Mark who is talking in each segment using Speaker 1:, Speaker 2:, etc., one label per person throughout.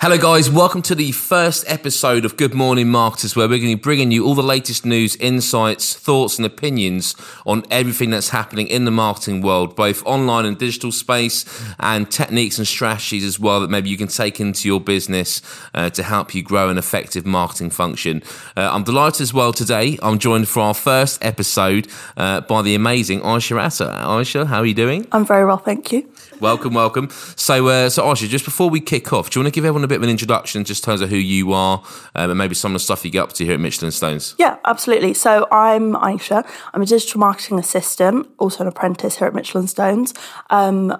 Speaker 1: Hello, guys. Welcome to the first episode of Good Morning Marketers, where we're going to be bringing you all the latest news, insights, thoughts, and opinions on everything that's happening in the marketing world, both online and digital space, and techniques and strategies as well that maybe you can take into your business uh, to help you grow an effective marketing function. Uh, I'm delighted as well today. I'm joined for our first episode uh, by the amazing Aisha Attah. Aisha, how are you doing?
Speaker 2: I'm very well, thank you.
Speaker 1: Welcome, welcome. So, uh, so Aisha, just before we kick off, do you want to give everyone a bit of an introduction, just in terms of who you are, um, and maybe some of the stuff you get up to here at Mitchell and Stones?
Speaker 2: Yeah, absolutely. So I'm Aisha. I'm a digital marketing assistant, also an apprentice here at Mitchell and Stones. Um,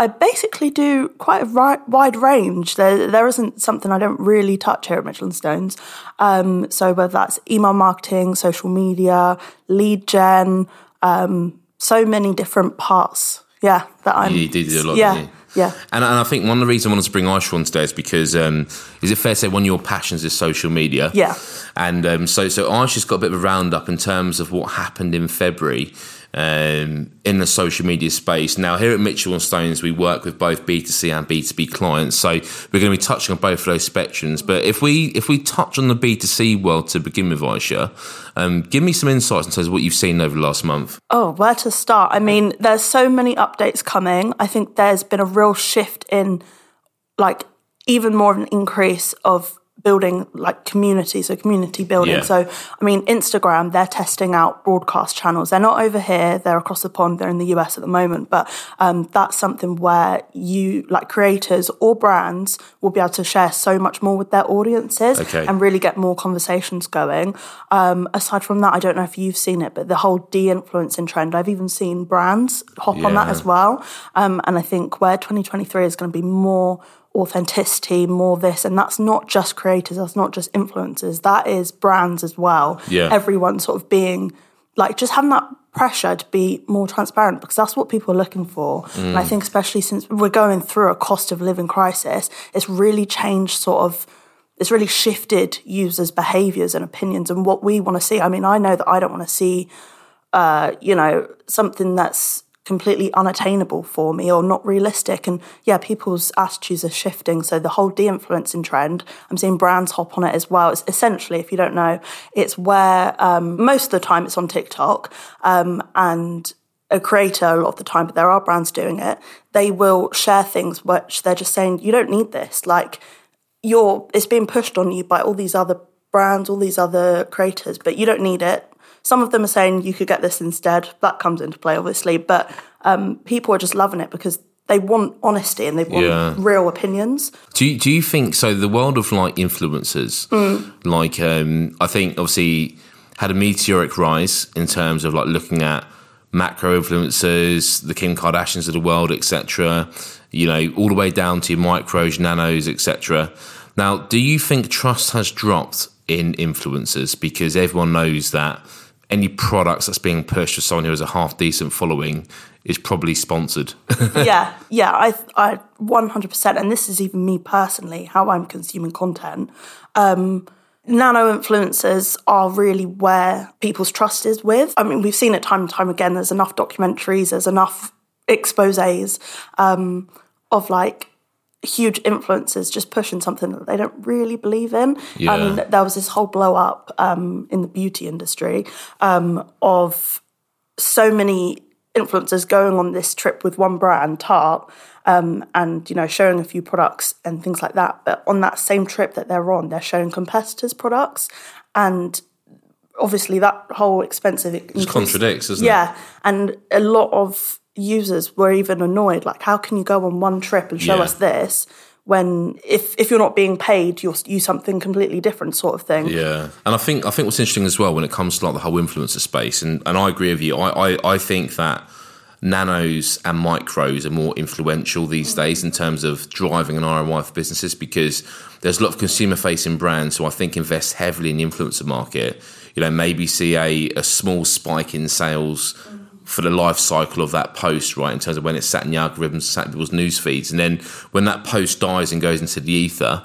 Speaker 2: I basically do quite a ri- wide range. There, there isn't something I don't really touch here at Mitchell and Stones. Um, so whether that's email marketing, social media, lead gen, um, so many different parts yeah, that I'm.
Speaker 1: You did a lot.
Speaker 2: Yeah, yeah.
Speaker 1: And, and I think one of the reasons I wanted to bring Aisha on today is because um, is it fair to say one of your passions is social media?
Speaker 2: Yeah.
Speaker 1: And um, so so Aisha's got a bit of a roundup in terms of what happened in February um, in the social media space. Now, here at Mitchell and Stones, we work with both B2C and B2B clients, so we're going to be touching on both of those spectrums. But if we if we touch on the B2C world to begin with, Aisha, um, give me some insights in terms of what you've seen over the last month.
Speaker 2: Oh, where to start? I mean, there's so many updates coming. I think there's been a real shift in, like, even more of an increase of building like community, so community building. Yeah. So, I mean, Instagram, they're testing out broadcast channels. They're not over here, they're across the pond, they're in the US at the moment, but um, that's something where you, like creators or brands, will be able to share so much more with their audiences okay. and really get more conversations going. Um, aside from that, I don't know if you've seen it, but the whole de influencing trend, I've even seen brands hop yeah. on that as well. Um, and I think where 2023 is going to be more authenticity, more this. And that's not just creators, that's not just influencers, that is brands as well.
Speaker 1: Yeah.
Speaker 2: Everyone sort of being like just having that pressure to be more transparent because that's what people are looking for. Mm. And I mm. think, especially since we're going through a cost of living crisis, it's really changed sort of. It's really shifted users' behaviors and opinions and what we want to see. I mean, I know that I don't want to see, uh, you know, something that's completely unattainable for me or not realistic. And yeah, people's attitudes are shifting. So the whole de-influencing trend, I'm seeing brands hop on it as well. It's essentially, if you don't know, it's where um, most of the time it's on TikTok um, and a creator a lot of the time, but there are brands doing it. They will share things which they're just saying, you don't need this. Like you're, it's being pushed on you by all these other brands, all these other creators, but you don't need it some of them are saying you could get this instead. That comes into play, obviously, but um, people are just loving it because they want honesty and they want yeah. real opinions.
Speaker 1: Do you, do you think so? The world of like influencers, mm. like um, I think obviously had a meteoric rise in terms of like looking at macro influencers, the Kim Kardashians of the world, etc. You know, all the way down to micros, nanos, etc. Now, do you think trust has dropped in influencers because everyone knows that any products that's being pushed for someone who has a half decent following is probably sponsored.
Speaker 2: yeah, yeah, I, I, one hundred percent. And this is even me personally, how I'm consuming content. Um, nano influencers are really where people's trust is with. I mean, we've seen it time and time again. There's enough documentaries, there's enough exposes um, of like huge influencers just pushing something that they don't really believe in. Yeah. Mean, there was this whole blow up um, in the beauty industry um, of so many influencers going on this trip with one brand, Tarte, um, and you know showing a few products and things like that. But on that same trip that they're on, they're showing competitors' products, and obviously that whole expensive
Speaker 1: it contradicts, isn't
Speaker 2: yeah, it? Yeah, and a lot of users were even annoyed. Like, how can you go on one trip and show yeah. us this when if if you're not being paid, you'll use something completely different, sort of thing.
Speaker 1: Yeah, and I think I think what's interesting as well when it comes to like the whole influencer space, and and I agree with you. I I, I think that nanos and micros are more influential these days in terms of driving an ROI for businesses because there's a lot of consumer facing brands who I think invest heavily in the influencer market. You know, maybe see a, a small spike in sales for the life cycle of that post, right? In terms of when it's sat in the algorithms, sat in people's news feeds, and then when that post dies and goes into the ether,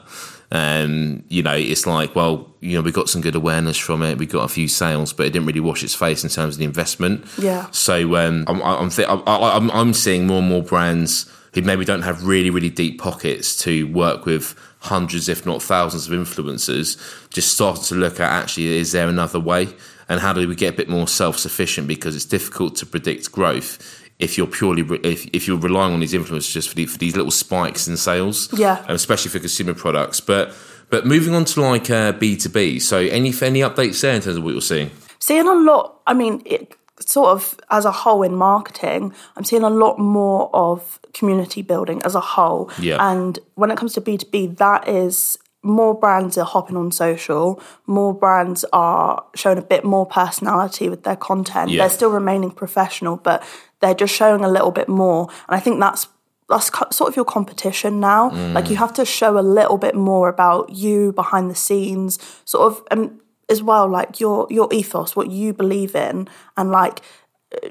Speaker 1: um, you know, it's like, well, you know, we got some good awareness from it, we got a few sales, but it didn't really wash its face in terms of the investment.
Speaker 2: Yeah.
Speaker 1: So um, I'm I'm, th- I'm I'm seeing more and more brands who maybe don't have really really deep pockets to work with hundreds, if not thousands, of influencers, just started to look at actually, is there another way? And how do we get a bit more self sufficient? Because it's difficult to predict growth if you're purely if, if you're relying on these influencers just for, the, for these little spikes in sales,
Speaker 2: Yeah.
Speaker 1: especially for consumer products. But but moving on to like uh, B two B. So any any updates there in terms of what you're seeing?
Speaker 2: seeing a lot i mean it sort of as a whole in marketing i'm seeing a lot more of community building as a whole
Speaker 1: Yeah.
Speaker 2: and when it comes to b2b that is more brands are hopping on social more brands are showing a bit more personality with their content
Speaker 1: Yeah.
Speaker 2: they're still remaining professional but they're just showing a little bit more and i think that's that's sort of your competition now. Mm. Like you have to show a little bit more about you behind the scenes, sort of, and as well, like your your ethos, what you believe in, and like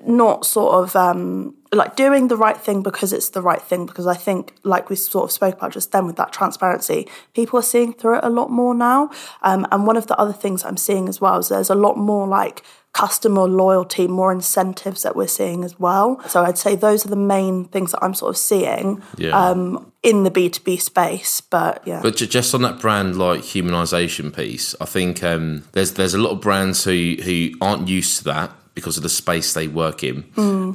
Speaker 2: not sort of um, like doing the right thing because it's the right thing. Because I think, like we sort of spoke about just then with that transparency, people are seeing through it a lot more now. Um, and one of the other things I'm seeing as well is there's a lot more like customer loyalty, more incentives that we're seeing as well. So I'd say those are the main things that I'm sort of seeing
Speaker 1: Yeah.
Speaker 2: um, in the B2B space. But yeah.
Speaker 1: But just on that brand like humanization piece, I think um, there's there's a lot of brands who who aren't used to that because of the space they work in,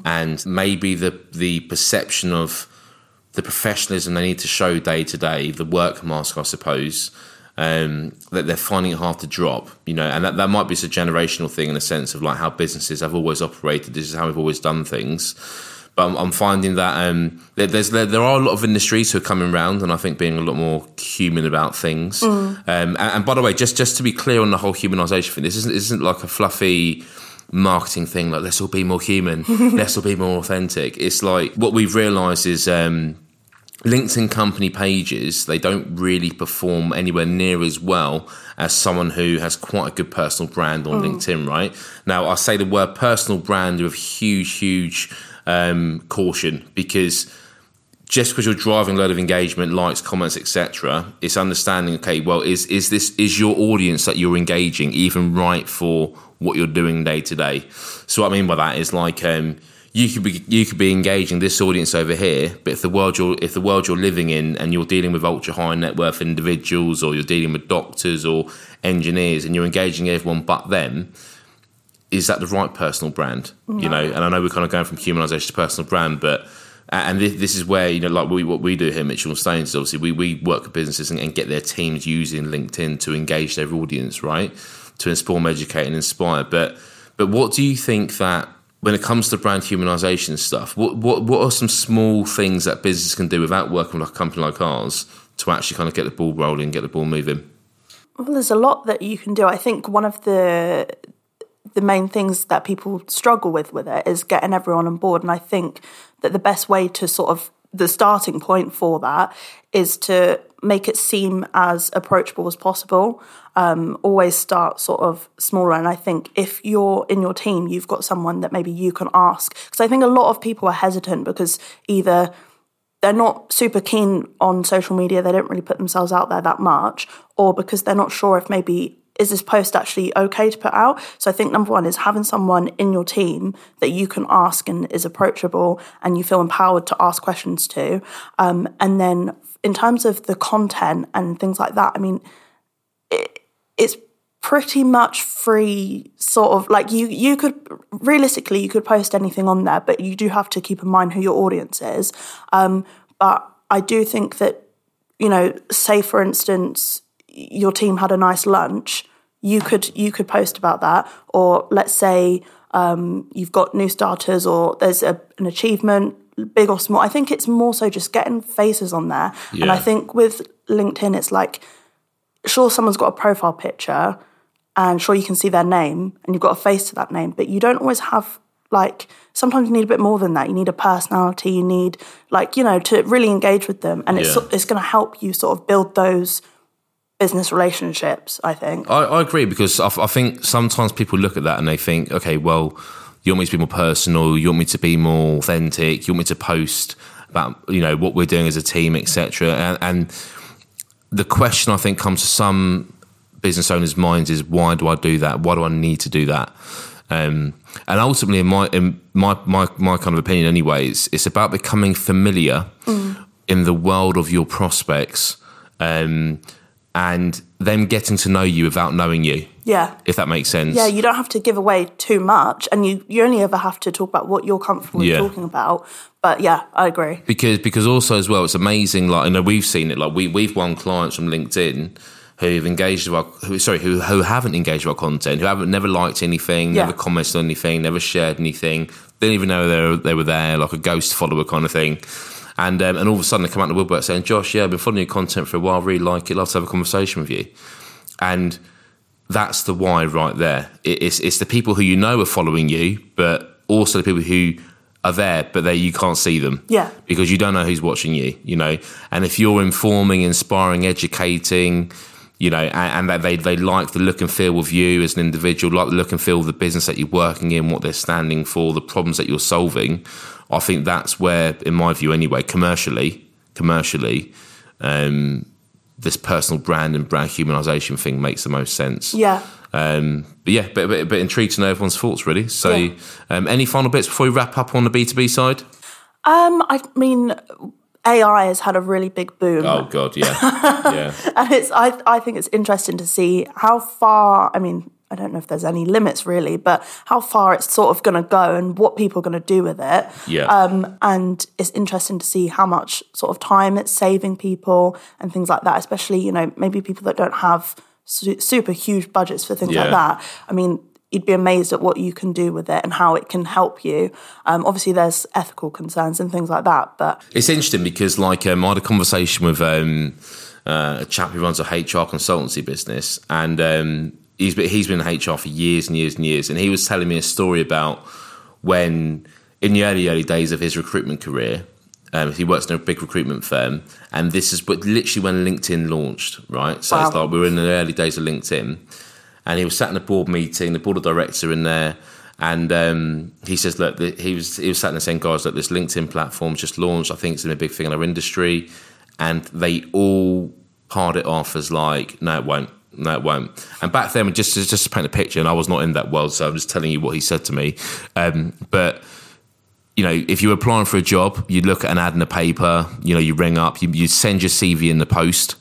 Speaker 1: and maybe the the perception of the professionalism they need to show day to day, the work mask, I suppose. Um, that they're finding it hard to drop, you know, and that, that might be just a generational thing in a sense of like how businesses have always operated. This is how we've always done things. But I'm, I'm finding that um, there, there's there, there are a lot of industries who are coming around, and I think being a lot more human about things. Um, and, and by the way, just just to be clear on the whole humanization thing, this isn't this isn't like a fluffy marketing thing like let's all be more human, let's all be more authentic. It's like what we've realised is. Um, LinkedIn company pages, they don't really perform anywhere near as well as someone who has quite a good personal brand on LinkedIn, right? Now, I say the word personal brand with huge, huge um, caution because just because you're driving a load of engagement, likes, comments, etc., it's understanding. Okay, well, is is this is your audience that you're engaging even right for what you're doing day to day? So what I mean by that is like um, you could be you could be engaging this audience over here, but if the world you're if the world you're living in and you're dealing with ultra high net worth individuals or you're dealing with doctors or engineers and you're engaging everyone but them, is that the right personal brand? You know, and I know we're kind of going from humanization to personal brand, but and this, this is where you know, like we, what we do here, at Mitchell Stones, obviously we we work with businesses and, and get their teams using LinkedIn to engage their audience, right? To inform, educate, and inspire. But but what do you think that when it comes to brand humanization stuff, what what what are some small things that businesses can do without working with a company like ours to actually kind of get the ball rolling, get the ball moving?
Speaker 2: Well, there's a lot that you can do. I think one of the the main things that people struggle with with it is getting everyone on board, and I think that the best way to sort of the starting point for that is to make it seem as approachable as possible. Um, always start sort of smaller, and I think if you're in your team, you've got someone that maybe you can ask. Because I think a lot of people are hesitant because either they're not super keen on social media, they don't really put themselves out there that much, or because they're not sure if maybe is this post actually okay to put out? So I think number one is having someone in your team that you can ask and is approachable and you feel empowered to ask questions to. Um, and then in terms of the content and things like that, I mean, it, it's pretty much free sort of like you you could realistically you could post anything on there but you do have to keep in mind who your audience is um, but i do think that you know say for instance your team had a nice lunch you could you could post about that. Or let's say um, you've got new starters or there's a, an achievement big or small. I think it's more so just getting faces on there. And i think with linkedin it's like sure someone's got a profile picture and sure you can see their name and you've got a face to that name but you don't always have like sometimes you need a bit more than that. You need a personality you need like you know to really engage with them. And it's
Speaker 1: Yeah.
Speaker 2: it's going to help you sort of build those business relationships i think
Speaker 1: I, I agree because I, I think sometimes people look at that and they think, okay, well, you want me to be more personal, you want me to be more authentic, you want me to post about you know what we're doing as a team, etc. And, and the question I think comes to some business owners' minds is, why do I do that? Why do I need to do that? Um, and ultimately, in my in my, my my kind of opinion, anyway, it's, it's about becoming familiar in the world of your prospects um, and them getting to know you without knowing you.
Speaker 2: Yeah.
Speaker 1: If that makes sense.
Speaker 2: Yeah, you don't have to give away too much, and you, you only ever have to talk about what you're comfortable
Speaker 1: Yeah.
Speaker 2: talking about. But yeah, I agree.
Speaker 1: because because also as well it's amazing like I know we've seen it like we we've won clients from LinkedIn who've engaged with our who, sorry who who haven't engaged with our content who haven't never liked anything
Speaker 2: Yeah.
Speaker 1: never commented on anything never shared anything didn't even know they were, they were there like a ghost follower kind of thing and um, and all of a sudden they come out of the woodwork saying Josh yeah I've been following your content for a while really like it love to have a conversation with you and that's the why right there. It- It's it's the people who you know are following you, but also the people who are there, but they you can't see them.
Speaker 2: Yeah.
Speaker 1: Because you don't know who's watching you, you know. And if you're informing, inspiring, educating, you know, and, and that they, they like the look and feel of you as an individual, like the look and feel of the business that you're working in, what they're standing for, the problems that you're solving, I think that's where, in my view anyway, commercially, commercially, um, this personal brand and brand humanization thing makes the most sense.
Speaker 2: Yeah.
Speaker 1: Um, but yeah, but, but, but intrigued to know everyone's thoughts really. So,
Speaker 2: Yeah.
Speaker 1: um, any final bits before we wrap up on the B two B side?
Speaker 2: Um, I mean, AI has had a really big boom.
Speaker 1: Oh God, yeah, yeah,
Speaker 2: and it's I I think it's interesting to see how far. I mean, I don't know if there's any limits really, but how far it's sort of going to go and what people are going to do with it.
Speaker 1: yeah.
Speaker 2: Um, and it's interesting to see how much sort of time it's saving people and things like that. Especially, you know, maybe people that don't have su- super huge budgets for things
Speaker 1: Yeah.
Speaker 2: like that. I mean. You'd be amazed at what you can do with it and how it can help you. Um, obviously, there's ethical concerns and things like that, but
Speaker 1: It's interesting because, like, um, I had a conversation with um, uh, a chap who runs a HR consultancy business, and um, he's been, he's been in HR for years and years and years, and he was telling me a story about when, in the early early days of his recruitment career, um, he works in a big recruitment firm, and this is but literally when LinkedIn launched, right? So it's like we were in the early days of LinkedIn, and he was sat in a board meeting, the board of directors in there, and um, he says, "Look, the, he was he was sat in there saying, guys, look, this LinkedIn platform's just launched. I think it's in a big thing in our industry, and they all part it off as like, no, it won't." No, it won't. And back then, just just to paint a picture, and I was not in that world, so I'm just telling you what he said to me. Um, but you know, if you were applying for a job, you'd look at an ad in the paper, you know, you ring up, you, you send your CV in the post,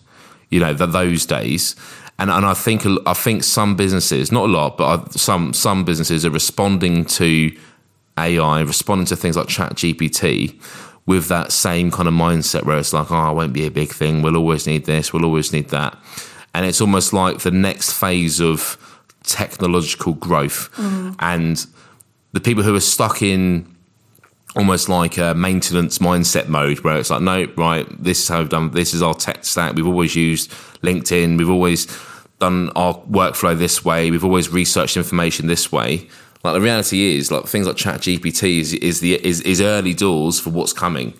Speaker 1: you know, th- those days. And, and I think I think some businesses, not a lot, but some some businesses are responding to AI, responding to things like Chat GPT with that same kind of mindset where it's like, oh, it won't be a big thing. We'll always need this. We'll always need that. And it's almost like the next phase of technological growth. Mm. And the people who are stuck in almost like a maintenance mindset mode where it's like, no, right, this is how we've done, this is our tech stack. We've always used LinkedIn. We've always done our workflow this way. We've always researched information this way. Like the reality is, like things like Chat GPT is, is the is, is early doors for what's coming,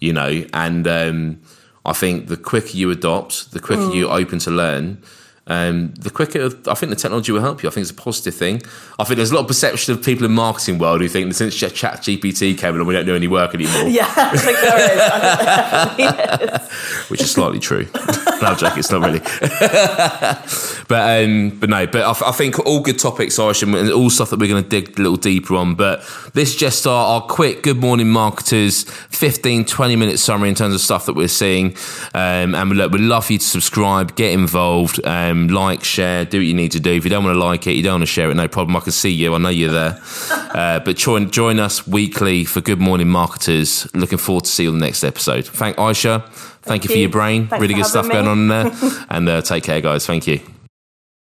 Speaker 1: you know. And um, I think the quicker you adopt, the quicker you're open to learn, um, the quicker I think the technology will help you. I think it's a positive thing. I think there's a lot of perception of people in marketing world who think that since Chat GPT came along, we don't do any work anymore,
Speaker 2: yeah, I think there is. I think there
Speaker 1: which is slightly true. no, joking, it's not really. but um, but no, but I, I think all good topics, Aisha, and all stuff that we're going to dig a little deeper on. But this is just our, our quick Good Morning Marketers 15, 20 minute summary in terms of stuff that we're seeing. Um, and we look, we'd love for you to subscribe, get involved, um, like, share, do what you need to do. If you don't want to like it, you don't want to share it, no problem. I can see you. I know you're there. Uh, but join join us weekly for Good Morning Marketers. Looking forward to see you on the next episode. Thank Aisha. Thank, you for your brain.
Speaker 2: Thanks
Speaker 1: really good stuff
Speaker 2: having
Speaker 1: going on in there. and uh, take care, guys. Thank you.